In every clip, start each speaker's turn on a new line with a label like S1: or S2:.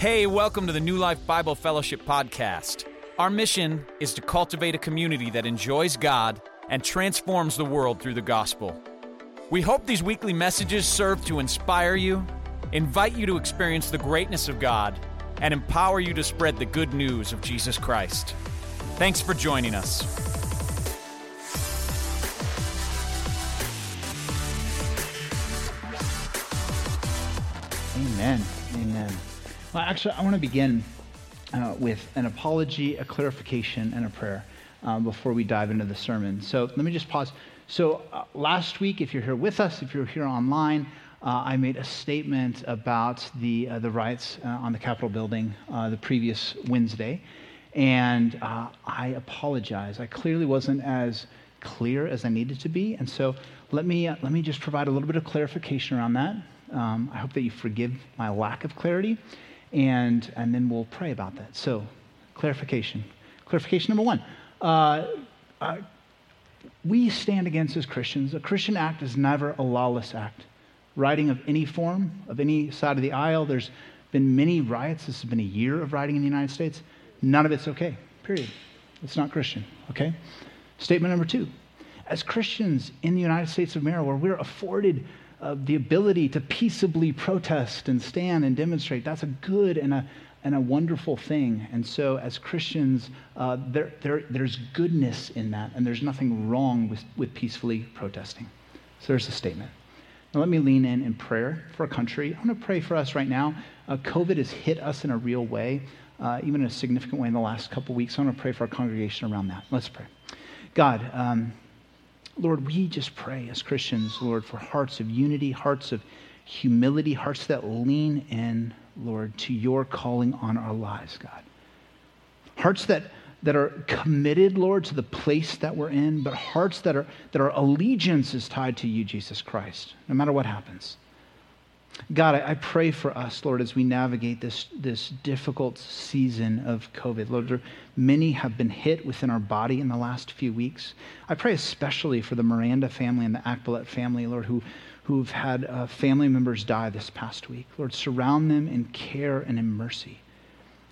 S1: Hey, welcome to the New Life Bible Fellowship podcast. Our mission is to cultivate a community that enjoys God and transforms the world through the gospel. We hope these weekly messages serve to inspire you, invite you to experience the greatness of God, and empower you to spread the good news of Jesus Christ. Thanks for joining us.
S2: Amen. Well, actually, I want to begin uh, with an apology, a clarification, and a prayer um, before we dive into the sermon. So let me just pause. So uh, last week, if you're here with us, if you're here online, uh, I made a statement about the uh, the riots uh, on the Capitol building the previous Wednesday, and I apologize. I clearly wasn't as clear as I needed to be, and so let me let me just provide a little bit of clarification around that. Um, I hope that you forgive my lack of clarity and, and then we'll pray about that. So, clarification. Clarification number one. Uh, uh, we stand against as Christians. A Christian act is never a lawless act. Rioting of any form, of any side of the aisle, there's been many riots. This has been a year of rioting in the United States. None of it's okay, period. It's not Christian, okay? Statement number two. As Christians in the United States of America, where we're afforded uh, the ability to peaceably protest and stand and demonstrate, that's a good and a, and a wonderful thing. And so, as Christians, uh, there, there, there's goodness in that, and there's nothing wrong with, with peacefully protesting. So, there's a statement. Now, let me lean in in prayer for our country. I want to pray for us right now. Uh, COVID has hit us in a real way, uh, even in a significant way in the last couple weeks. I want to pray for our congregation around that. Let's pray. God, um, Lord, we just pray as Christians, Lord, for hearts of unity, hearts of humility, hearts that lean in, Lord, to your calling on our lives, God. Hearts that, that are committed, Lord, to the place that we're in, but hearts that are that our allegiance is tied to you, Jesus Christ, no matter what happens. God, I, pray for us, Lord, as we navigate this, this difficult season of COVID. Lord, many have been hit within our body in the last few weeks. I pray especially for the Miranda family and the Akbalet family, Lord, who, who've had uh, family members die this past week. Lord, surround them in care and in mercy.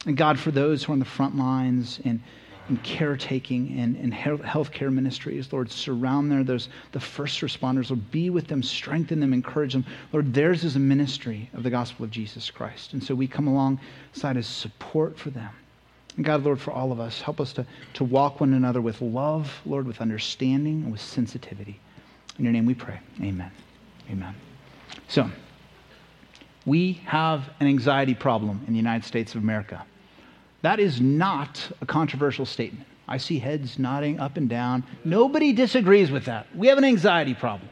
S2: And God, for those who are on the front lines and and caretaking and, and healthcare ministries. Lord, surround there those the first responders. Lord, be with them, strengthen them, encourage them. Lord, theirs is a ministry of the gospel of Jesus Christ. And so we come alongside as support for them. And God, Lord, for all of us, help us to, to walk one another with love, Lord, with understanding and with sensitivity. In your name we pray. Amen. Amen. So, we have an anxiety problem in the United States of America. That is not a controversial statement. I see heads nodding up and down. Nobody disagrees with that. We have an anxiety problem.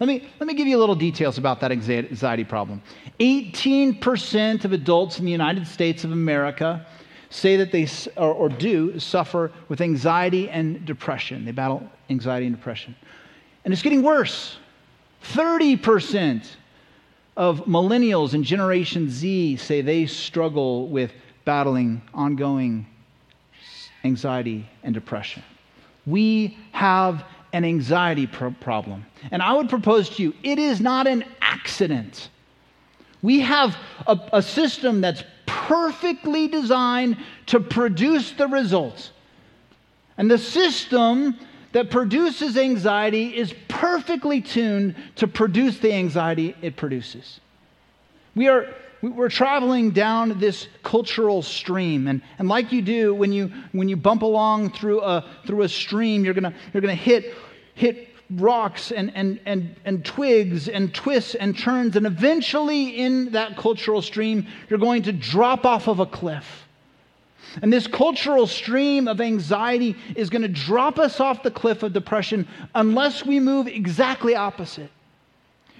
S2: Let me, let me give you a little details about that anxiety problem. 18% of adults in the United States of America say that they or, or do suffer with anxiety and depression. They battle anxiety and depression. And it's getting worse. 30% of millennials and Generation Z say they struggle with battling ongoing anxiety and depression. We have an anxiety pro- problem. And I would propose to you it is not an accident. We have a, a system that's perfectly designed to produce the results. And the system that produces anxiety is perfectly tuned to produce the anxiety it produces. We are we're traveling down this cultural stream and, and like you do when you when you bump along through a through a stream you're gonna you're gonna hit hit rocks and, and, and, and twigs and twists and turns and eventually in that cultural stream you're going to drop off of a cliff. And this cultural stream of anxiety is going to drop us off the cliff of depression unless we move exactly opposite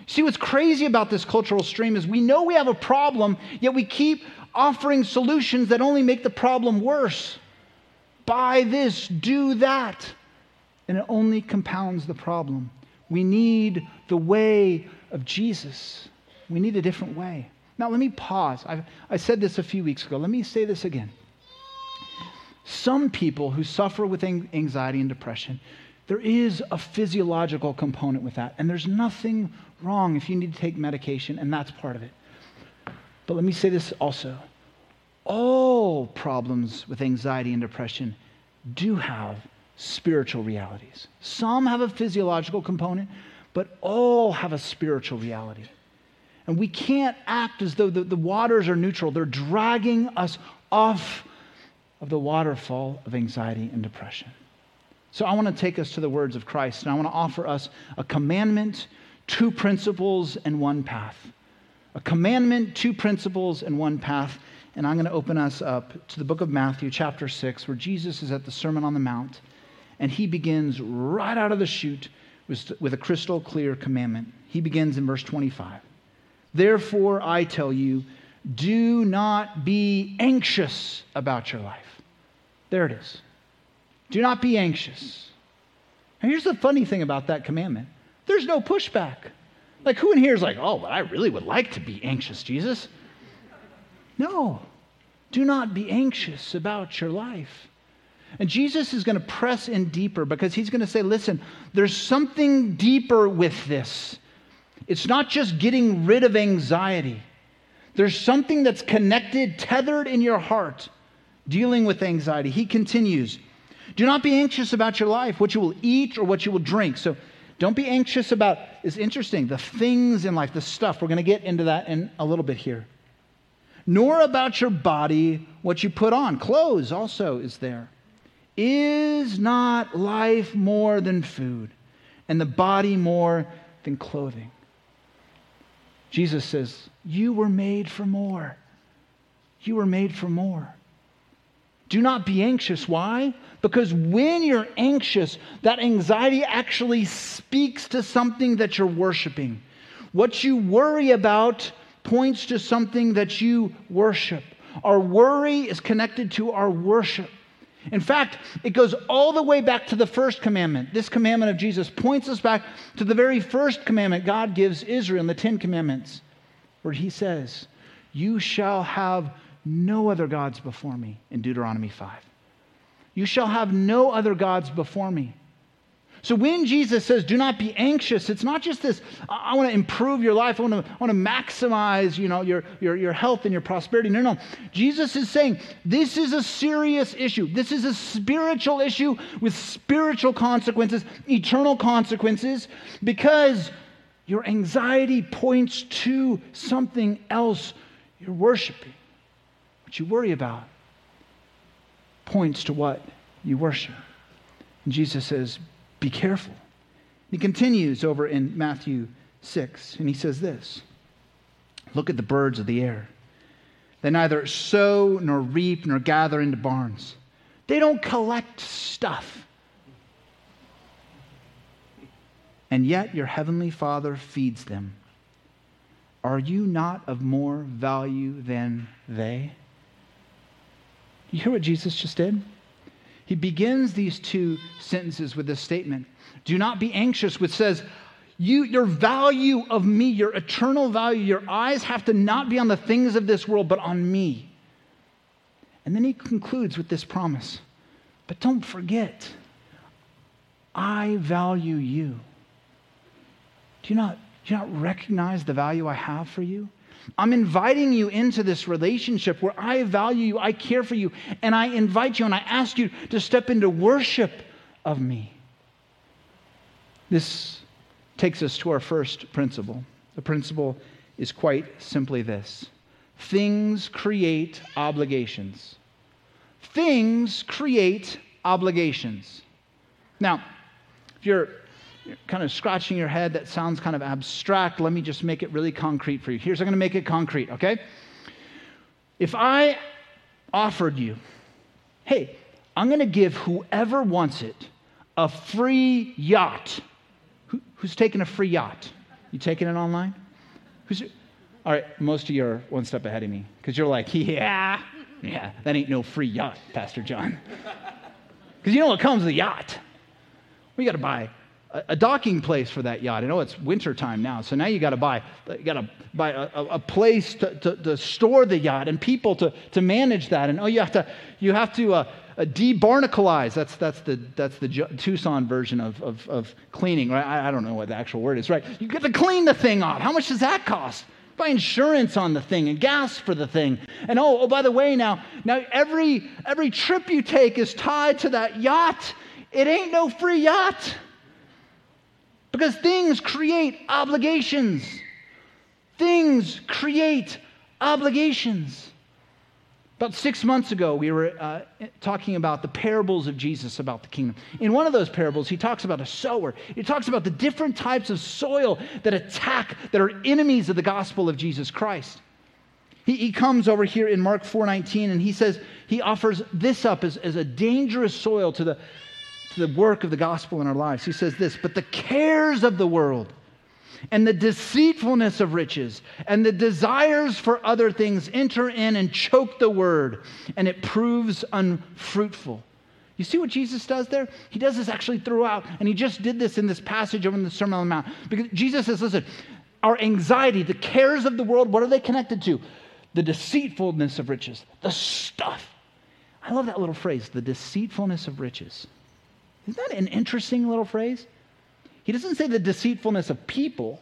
S2: See, what's crazy about this cultural stream is we know we have a problem, yet we keep offering solutions that only make the problem worse. Buy this, do that. And it only compounds the problem. We need the way of Jesus. We need a different way. Now, let me pause. I, I said this a few weeks ago. Let me say this again. Some people who suffer with anxiety and depression, there is a physiological component with that, and there's nothing wrong if you need to take medication, and that's part of it. But let me say this also all problems with anxiety and depression do have spiritual realities. Some have a physiological component, but all have a spiritual reality. And we can't act as though the, the waters are neutral. They're dragging us off of the waterfall of anxiety and depression. So I want to take us to the words of Christ, and I want to offer us a commandment, two principles, and one path. A commandment, two principles, and one path. And I'm going to open us up to the book of Matthew, chapter 6, where Jesus is at the Sermon on the Mount, and he begins right out of the chute with, a crystal clear commandment. He begins in verse 25. Therefore, I tell you, do not be anxious about your life. There it is. Do not be anxious. And here's the funny thing about that commandment there's no pushback. Like, who in here is like, oh, but I really would like to be anxious, Jesus? No. Do not be anxious about your life. And Jesus is going to press in deeper because he's going to say, listen, there's something deeper with this. It's not just getting rid of anxiety, there's something that's connected, tethered in your heart, dealing with anxiety. He continues, do not be anxious about your life, what you will eat or what you will drink. So don't be anxious about, it's interesting, the things in life, the stuff. We're going to get into that in a little bit here. Nor about your body, what you put on. Clothes also is there. Is not life more than food, and the body more than clothing? Jesus says, You were made for more. You were made for more. Do not be anxious. Why? Because when you're anxious, that anxiety actually speaks to something that you're worshiping. What you worry about points to something that you worship. Our worry is connected to our worship. In fact, it goes all the way back to the first commandment. This commandment of Jesus points us back to the very first commandment God gives Israel in the Ten Commandments, where he says, You shall have no other gods before me, in Deuteronomy 5. You shall have no other gods before me. So when Jesus says, do not be anxious, it's not just this, I want to improve your life, I want to, I want to maximize you know, your, your, your health and your prosperity. No, no. Jesus is saying this is a serious issue. This is a spiritual issue with spiritual consequences, eternal consequences, because your anxiety points to something else you're worshiping. What you worry about points to what you worship. And Jesus says, be careful. He continues over in Matthew 6, and he says this Look at the birds of the air. They neither sow nor reap nor gather into barns, they don't collect stuff. And yet your heavenly Father feeds them. Are you not of more value than they? You hear what Jesus just did? He begins these two sentences with this statement Do not be anxious, which says, you, your value of me, your eternal value, your eyes have to not be on the things of this world, but on me. And then he concludes with this promise But don't forget, I value you. Do you not, do you not recognize the value I have for you? I'm inviting you into this relationship where I value you, I care for you, and I invite you and I ask you to step into worship of me. This takes us to our first principle. The principle is quite simply this things create obligations. Things create obligations. Now, if you're you're kind of scratching your head. That sounds kind of abstract. Let me just make it really concrete for you. Here's I'm going to make it concrete, okay? If I offered you, hey, I'm going to give whoever wants it a free yacht. Who, who's taking a free yacht? You taking it online? Who's, all right, most of you are one step ahead of me because you're like, yeah, yeah, that ain't no free yacht, Pastor John. Because you know what comes with a yacht? We got to buy a docking place for that yacht. I know it's winter time now, so now you got to buy you got to buy a, a, place to, to, to, store the yacht and people to, to manage that. And oh, you have to you have to uh, uh, debarnacleize. That's that's the that's the Tucson version of, of, of cleaning, right? I, I, don't know what the actual word is, right? You get to clean the thing off. How much does that cost? buy insurance on the thing and gas for the thing. And oh, oh by the way, now, now every every trip you take is tied to that yacht. It ain't no free yacht. Because things create obligations. Things create obligations. About six months ago, we were uh, talking about the parables of Jesus about the kingdom. In one of those parables, he talks about a sower. He talks about the different types of soil that attack, that are enemies of the gospel of Jesus Christ. He, he comes over here in Mark 4.19 and he says, he offers this up as, as a dangerous soil to the, the work of the gospel in our lives. He says this, but the cares of the world and the deceitfulness of riches and the desires for other things enter in and choke the word, and it proves unfruitful. You see what Jesus does there? He does this actually throughout, and he just did this in this passage over in the Sermon on the Mount. Because Jesus says, listen, our anxiety, the cares of the world, what are they connected to? The deceitfulness of riches, the stuff. I love that little phrase, the deceitfulness of riches. Isn't that an interesting little phrase? He doesn't say the deceitfulness of people,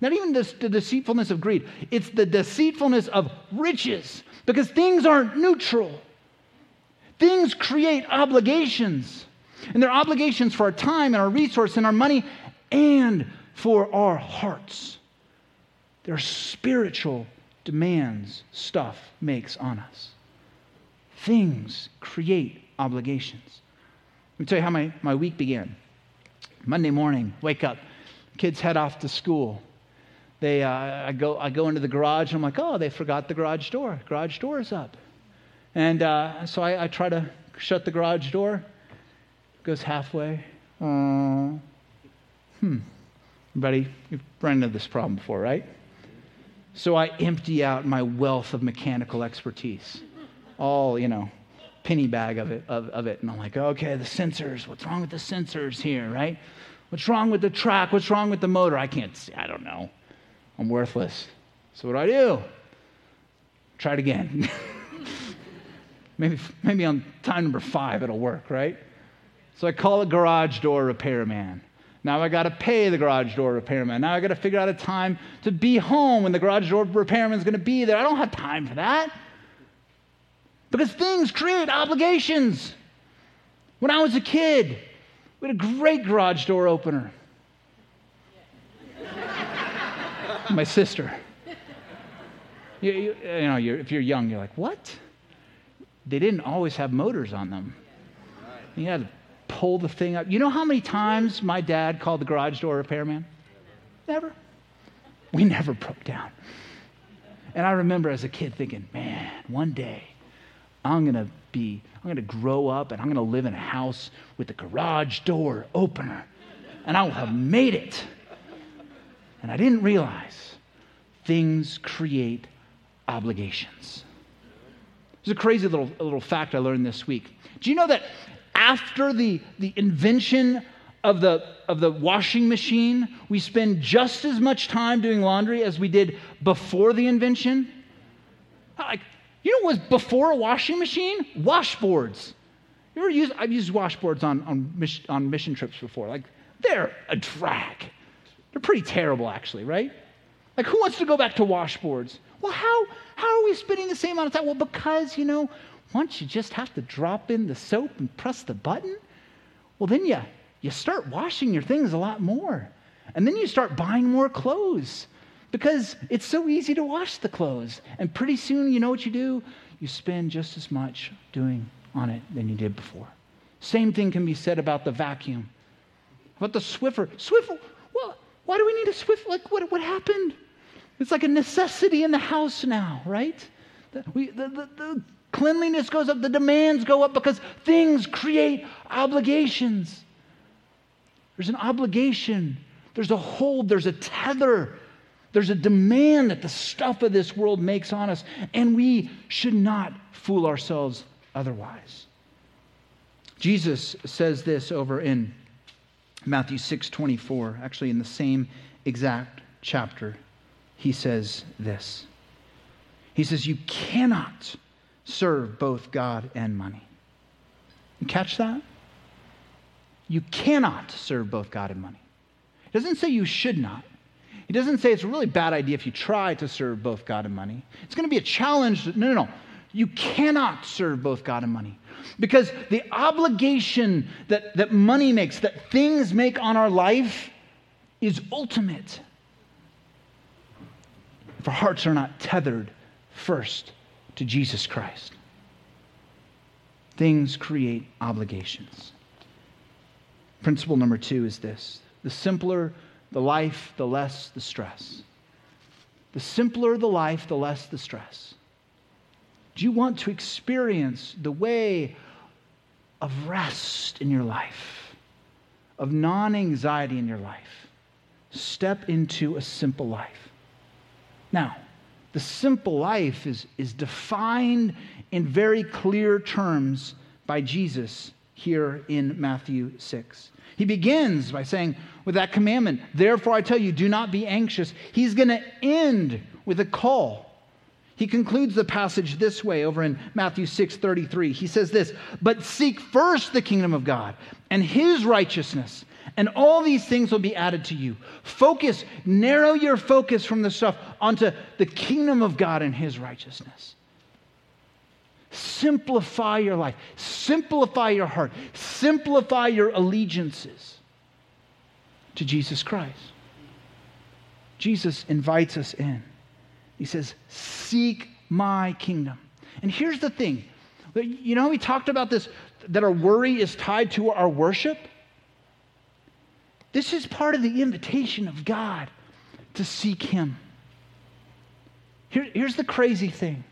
S2: not even the, the deceitfulness of greed. It's the deceitfulness of riches because things aren't neutral. Things create obligations. And they're obligations for our time and our resource and our money and for our hearts. They're spiritual demands stuff makes on us. Things create obligations. Let me tell you how my, my week began. Monday morning, wake up, kids head off to school. They, uh, I, go, I go into the garage and I'm like, oh, they forgot the garage door. Garage door is up. And uh, so I, I, try to shut the garage door. Goes halfway. Uh, hmm. Buddy, you've run into this problem before, right? So I empty out my wealth of mechanical expertise. All, you know, penny bag of it, of, of it. And I'm like, okay, the sensors, what's wrong with the sensors here, right? What's wrong with the track? What's wrong with the motor? I can't see, I don't know. I'm worthless. So what do I do? Try it again. maybe, maybe on time number five it'll work, right? So I call a garage door repairman. Now I got to pay the garage door repairman. Now I got to figure out a time to be home when the garage door repairman's going to be there. I don't have time for that. Because things create obligations. When I was a kid, we had a great garage door opener. My sister. You, you, you know, you're, if you're young, you're like, what? They didn't always have motors on them. You had to pull the thing up. You know how many times my dad called the garage door repairman? Never. We never broke down. And I remember as a kid thinking, man, one day I'm going to be, I'm going to grow up and I'm going to live in a house with a garage door opener. And I will have made it. And I didn't realize things create obligations. There's a crazy little, little fact I learned this week. Do you know that after the, the invention of the, of the washing machine, we spend just as much time doing laundry as we did before the invention? Like, you know what was before a washing machine? Washboards. You ever use, I've used washboards on, on, on mission trips before. Like, they're a drag. They're pretty terrible, actually, right? Like, who wants to go back to washboards? Well, how, how are we spending the same amount of time? Well, because, you know, once you just have to drop in the soap and press the button, well, then you, you start washing your things a lot more. And then you start buying more clothes because it's so easy to wash the clothes. And pretty soon, you know what you do? You spend just as much doing on it than you did before. Same thing can be said about the vacuum. About the Swiffer. Swiffer, well, why do we need a Swiffer? Like, what, what happened? It's like a necessity in the house now, right? The, we, the, the, the cleanliness goes up, the demands go up because things create obligations. There's an obligation, there's a hold, there's a tether there's a demand that the stuff of this world makes on us, and we should not fool ourselves otherwise. Jesus says this over in Matthew 6 24, actually, in the same exact chapter. He says this He says, You cannot serve both God and money. You catch that? You cannot serve both God and money. It doesn't say you should not. He doesn't say it's a really bad idea if you try to serve both God and money. It's going to be a challenge. No, no, no. You cannot serve both God and money. Because the obligation that, that money makes, that things make on our life, is ultimate. If our hearts are not tethered first to Jesus Christ, things create obligations. Principle number two is this the simpler the life, the less the stress. The simpler the life, the less the stress. Do you want to experience the way of rest in your life, of non anxiety in your life? Step into a simple life. Now, the simple life is, is defined in very clear terms by Jesus here in Matthew 6. He begins by saying, with that commandment, therefore I tell you, do not be anxious. He's going to end with a call. He concludes the passage this way over in Matthew 6 33. He says this, but seek first the kingdom of God and his righteousness, and all these things will be added to you. Focus, narrow your focus from the stuff onto the kingdom of God and his righteousness. Simplify your life, simplify your heart, simplify your allegiances to Jesus Christ. Jesus invites us in. He says, Seek my kingdom. And here's the thing you know, we talked about this that our worry is tied to our worship. This is part of the invitation of God to seek Him. Here, here's the crazy thing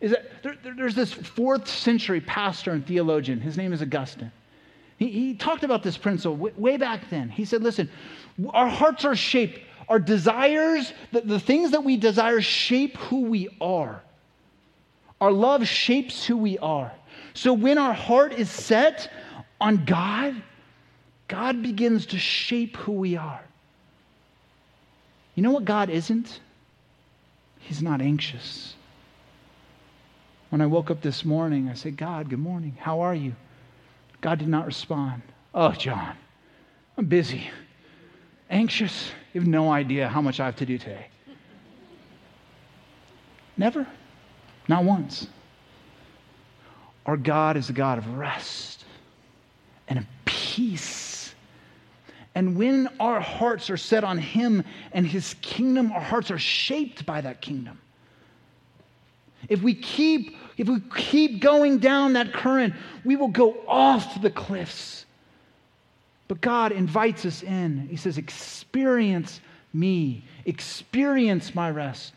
S2: is that there, there's this fourth century pastor and theologian. His name is Augustine. He, he talked about this principle way, way back then. He said, listen, our hearts are shaped, our desires, the, the things that we desire shape who we are. Our love shapes who we are. So when our heart is set on God, God begins to shape who we are. You know what God isn't? He's not anxious. When I woke up this morning, I said, God, good morning. How are you? God did not respond. Oh, John, I'm busy, anxious. You have no idea how much I have to do today. Never. Not once. Our God is a God of rest and of peace. And when our hearts are set on Him and His kingdom, our hearts are shaped by that kingdom. If we keep if we keep going down that current, we will go off the cliffs. But God invites us in. He says, Experience me, experience my rest.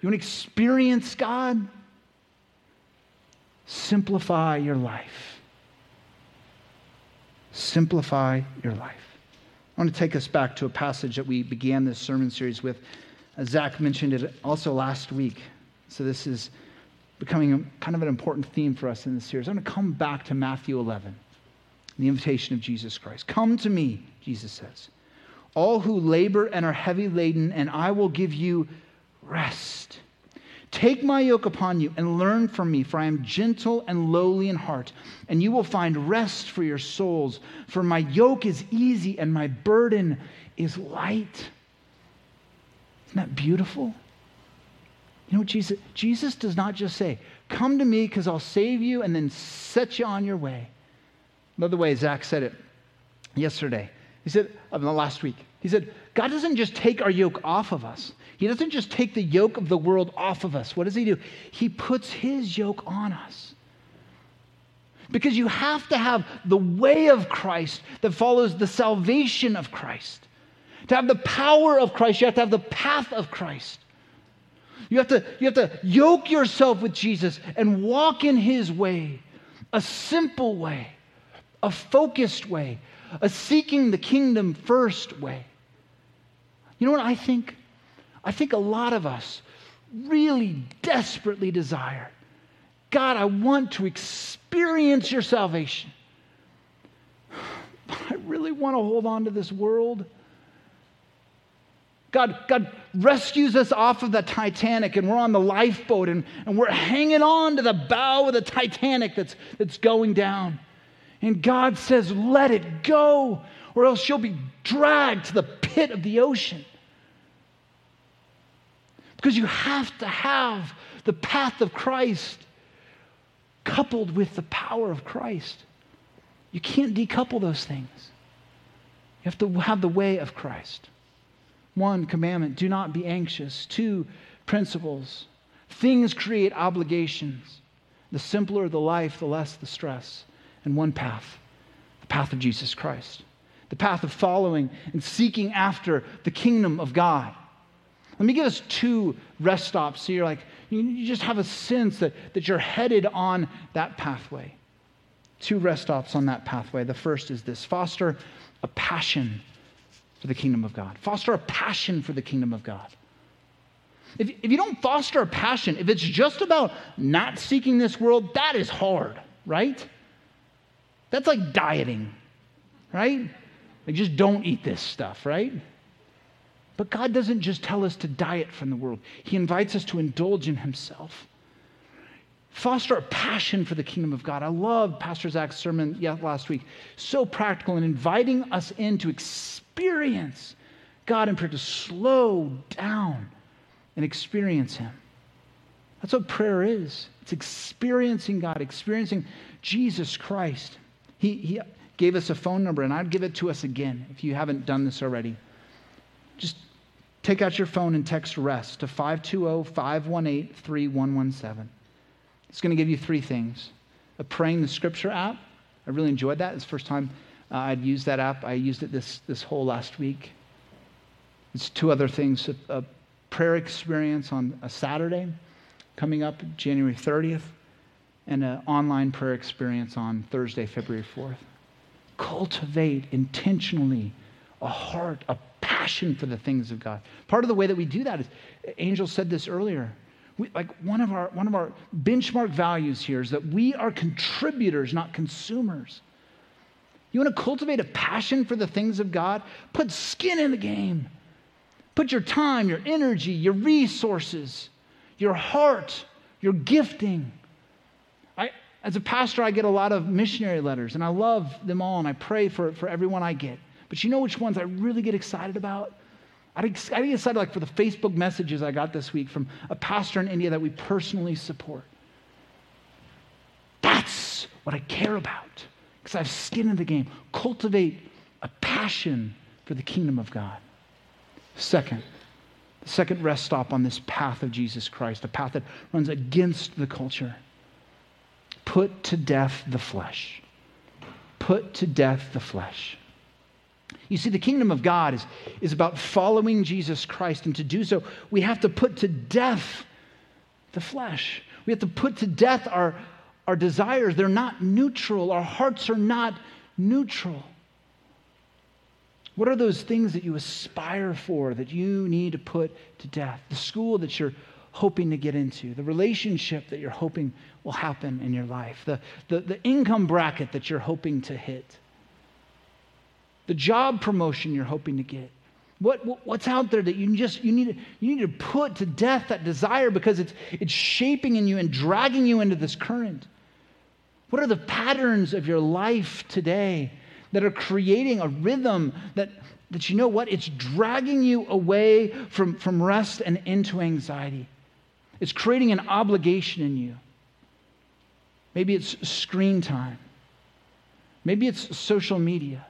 S2: You want to experience God? Simplify your life. Simplify your life. I want to take us back to a passage that we began this sermon series with. Zach mentioned it also last week. So this is becoming kind of an important theme for us in this series. I'm going to come back to Matthew 11, the invitation of Jesus Christ. Come to me, Jesus says, all who labor and are heavy laden, and I will give you rest. Take my yoke upon you and learn from me, for I am gentle and lowly in heart, and you will find rest for your souls. For my yoke is easy and my burden is light. Isn't that beautiful? You know Jesus Jesus does not just say, "Come to me because I'll save you and then set you on your way." Another way Zach said it yesterday. He said, uh, last week, he said, God doesn't just take our yoke off of us. He doesn't just take the yoke of the world off of us. What does he do? He puts his yoke on us. Because you have to have the way of Christ that follows the salvation of Christ. To have the power of Christ, you have to have the path of Christ. You have, to, you have to yoke yourself with Jesus and walk in his way, a simple way, a focused way, a seeking the kingdom first way. You know what I think? I think a lot of us really desperately desire God, I want to experience your salvation. But I really want to hold on to this world. God, God rescues us off of the Titanic and we're on the lifeboat and, and we're hanging on to the bow of the Titanic that's, that's going down. And God says, let it go, or else you'll be dragged to the pit of the ocean. Because you have to have the path of Christ coupled with the power of Christ. You can't decouple those things. You have to have the way of Christ. One commandment do not be anxious. Two principles things create obligations. The simpler the life, the less the stress. And one path the path of Jesus Christ, the path of following and seeking after the kingdom of God. Let me give us two rest stops so you're like, you just have a sense that, that you're headed on that pathway. Two rest stops on that pathway. The first is this foster a passion for the kingdom of God. Foster a passion for the kingdom of God. If, if you don't foster a passion, if it's just about not seeking this world, that is hard, right? That's like dieting, right? Like just don't eat this stuff, right? But God doesn't just tell us to diet from the world, He invites us to indulge in Himself. Foster a passion for the kingdom of God. I love Pastor Zach's sermon last week. So practical and inviting us in to experience God and prayer, to slow down and experience Him. That's what prayer is. It's experiencing God, experiencing Jesus Christ. He, he gave us a phone number, and I'd give it to us again if you haven't done this already. Just take out your phone and text REST to 520 518 3117. It's going to give you three things a praying the scripture app. I really enjoyed that. It's the first time uh, I'd use that app. I used it this, this whole last week. It's two other things a, a prayer experience on a Saturday coming up January 30th, and an online prayer experience on Thursday, February 4th. Cultivate intentionally a heart, a passion for the things of God. Part of the way that we do that is, Angel said this earlier. We, like one of our one of our benchmark values here is that we are contributors, not consumers. You want to cultivate a passion for the things of God? Put skin in the game. Put your time, your energy, your resources, your heart, your gifting. I, as a pastor, I get a lot of missionary letters, and I love them all, and I pray for, for everyone I get. But you know which ones I really get excited about? I get excited like for the Facebook messages I got this week from a pastor in India that we personally support. That's what I care about because I have skin in the game. Cultivate a passion for the kingdom of God. Second, the second rest stop on this path of Jesus Christ, a path that runs against the culture. Put to death the flesh. Put to death the flesh. You see, the kingdom of God is, is about following Jesus Christ, and to do so, we have to put to death the flesh. We have to put to death our, our desires. They're not neutral, our hearts are not neutral. What are those things that you aspire for that you need to put to death? The school that you're hoping to get into, the relationship that you're hoping will happen in your life, the, the, the income bracket that you're hoping to hit the job promotion you're hoping to get. What, what, what's out there that you just you need to you need to put to death that desire because it's it's shaping in you and dragging you into this current. What are the patterns of your life today that are creating a rhythm that that you know what it's dragging you away from, from rest and into anxiety. It's creating an obligation in you. Maybe it's screen time. Maybe it's social media.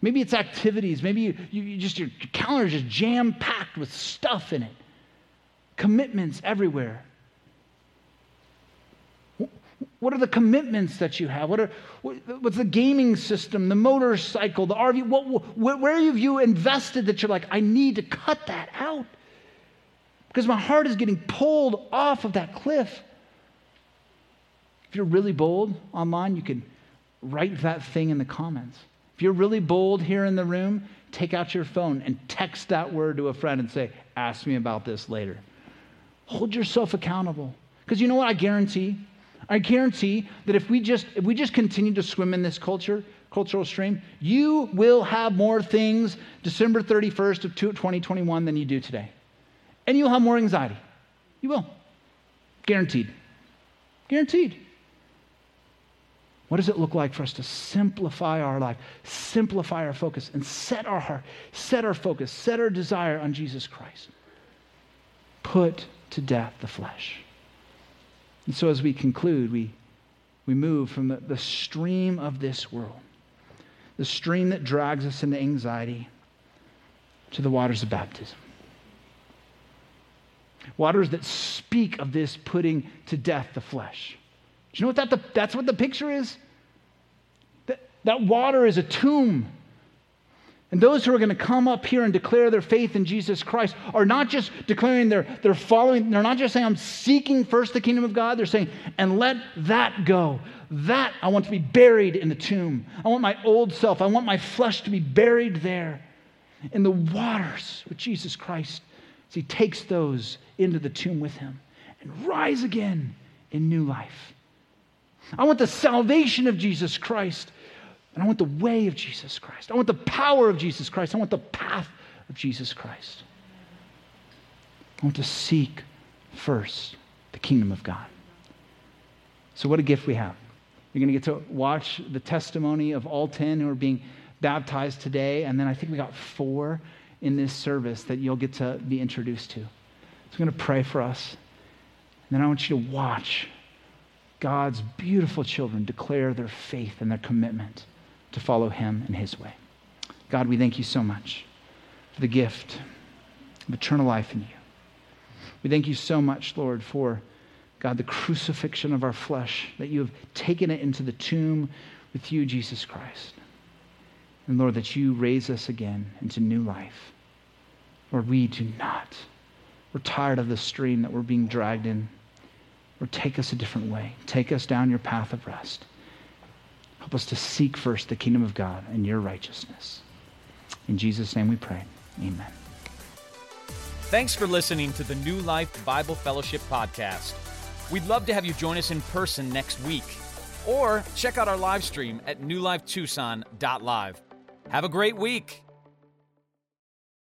S2: Maybe it's activities. Maybe you, you just your, your calendar is just jam packed with stuff in it. Commitments everywhere. What are the commitments that you have? What are, what's the gaming system, the motorcycle, the RV? What, where have you invested that you're like, I need to cut that out? Because my heart is getting pulled off of that cliff. If you're really bold online, you can write that thing in the comments. If you're really bold here in the room, take out your phone and text that word to a friend and say, Ask me about this later. Hold yourself accountable. Because you know what I guarantee? I guarantee that if we just if we just continue to swim in this culture, cultural stream, you will have more things December 31st of 2021 than you do today. And you'll have more anxiety. You will. Guaranteed. Guaranteed. What does it look like for us to simplify our life, simplify our focus, and set our heart, set our focus, set our desire on Jesus Christ? Put to death the flesh. And so as we conclude, we, we move from the, the stream of this world, the stream that drags us into anxiety, to the waters of baptism. Waters that speak of this putting to death the flesh. Do you know what that the, that's what the picture is? That, that water is a tomb. And those who are going to come up here and declare their faith in Jesus Christ are not just declaring their, they're following, they're not just saying, I'm seeking first the kingdom of God. They're saying, and let that go. That I want to be buried in the tomb. I want my old self, I want my flesh to be buried there in the waters with Jesus Christ as he takes those into the tomb with him and rise again in new life. I want the salvation of Jesus Christ, and I want the way of Jesus Christ. I want the power of Jesus Christ. I want the path of Jesus Christ. I want to seek first the kingdom of God. So, what a gift we have. You're going to get to watch the testimony of all 10 who are being baptized today, and then I think we got four in this service that you'll get to be introduced to. So, I'm going to pray for us. And then I want you to watch God's beautiful children declare their faith and their commitment to follow Him and His way. God, we thank you so much for the gift of eternal life in you. We thank you so much, Lord, for God, the crucifixion of our flesh, that you have taken it into the tomb with you, Jesus Christ. And Lord, that you raise us again into new life. Lord, we do not. We're tired of the stream that we're being dragged in. Or take us a different way. Take us down your path of rest. Help us to seek first the kingdom of God and your righteousness. In Jesus' name we pray. Amen.
S1: Thanks for listening to the New Life Bible Fellowship podcast. We'd love to have you join us in person next week. Or check out our live stream at newlifetucson.live. Have a great week.